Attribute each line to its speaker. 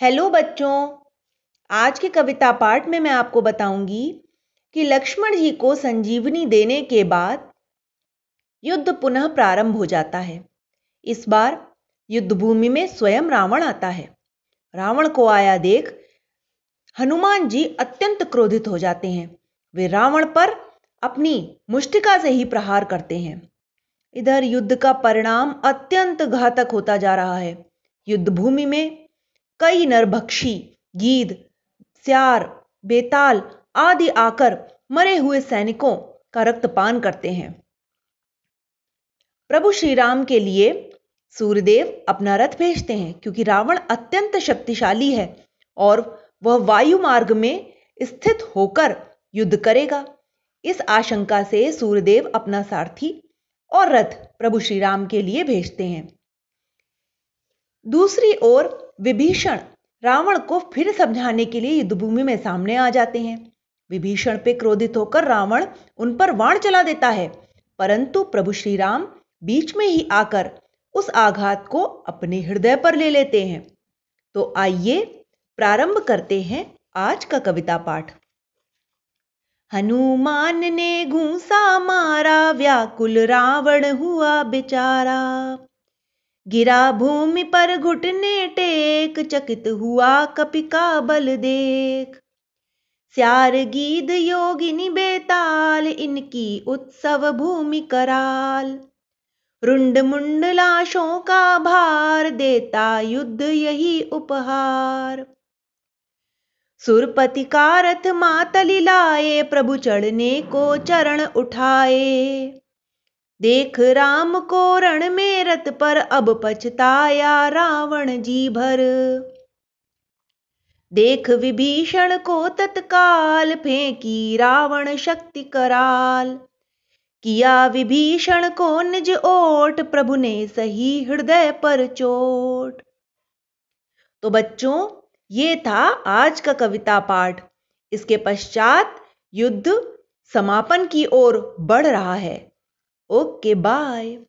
Speaker 1: Hello बच्चों, आज के कविता पाठ में मैं आपको बताऊँगी कि लक्ष्मण जी को संजीवनी देने के बाद युद्ध पुनः प्रारंभ हो जाता है। इस बार युद्ध भूमि में स्वयं रावण आता है। रावण को आया देख हनुमान जी अत्यंत क्रोधित हो जाते हैं। वे रावण पर अपनी मुष्टिका से ही प्रहार करते हैं। इधर युद्ध का परिणाम अत्यंत घातक होता जा रहा है। युद्ध भूमि में कई नरभक्षी गीद स्यार, बेताल आदि आकर मरे हुए सैनिकों का रक्तपान करते हैं। प्रभु श्री राम के लिए सूर्यदेव अपना रथ भेजते हैं क्योंकि रावण अत्यंत शक्तिशाली है और वह वायु मार्ग में स्थित होकर युद्ध करेगा। इस आशंका से सूर्यदेव अपना सारथी और रथ प्रभु श्री राम के लिए भेजते हैं। दूसरी ओर विभीषण रावण को फिर समझाने के लिए युद्धभूमि में सामने आ जाते हैं। विभीषण पे क्रोधित होकर रावण उन पर वाण चला देता है। परंतु प्रभु श्री राम बीच में ही आकर उस आघात को अपने हृदय पर ले लेते हैं। तो आइए प्रारंभ करते हैं आज का कविता पाठ। हनुमान ने घूसा मारा, व्याकुल रावण हुआ बेचारा। गिरा भूमि पर घुटने टेक, चकित हुआ कपि का बल देख। स्यार गीद योगिनी बेताल, इनकी उत्सव भूमि कराल। रुंड मुंड लाशों का भार, देता युद्ध यही उपहार। सुरपति का रथ मातली लाए, प्रभु चढ़ने को चरण उठाए। देख राम को रण में रथ पर अब पछताया रावण जी भर। देख विभीषण को तत्काल फेंकी रावण शक्ति कराल। किया विभीषण को निज ओट, प्रभु ने सही हृदय पर चोट। तो बच्चों, ये था आज का कविता पाठ। इसके पश्चात युद्ध समापन की ओर बढ़ रहा है। Okay, bye.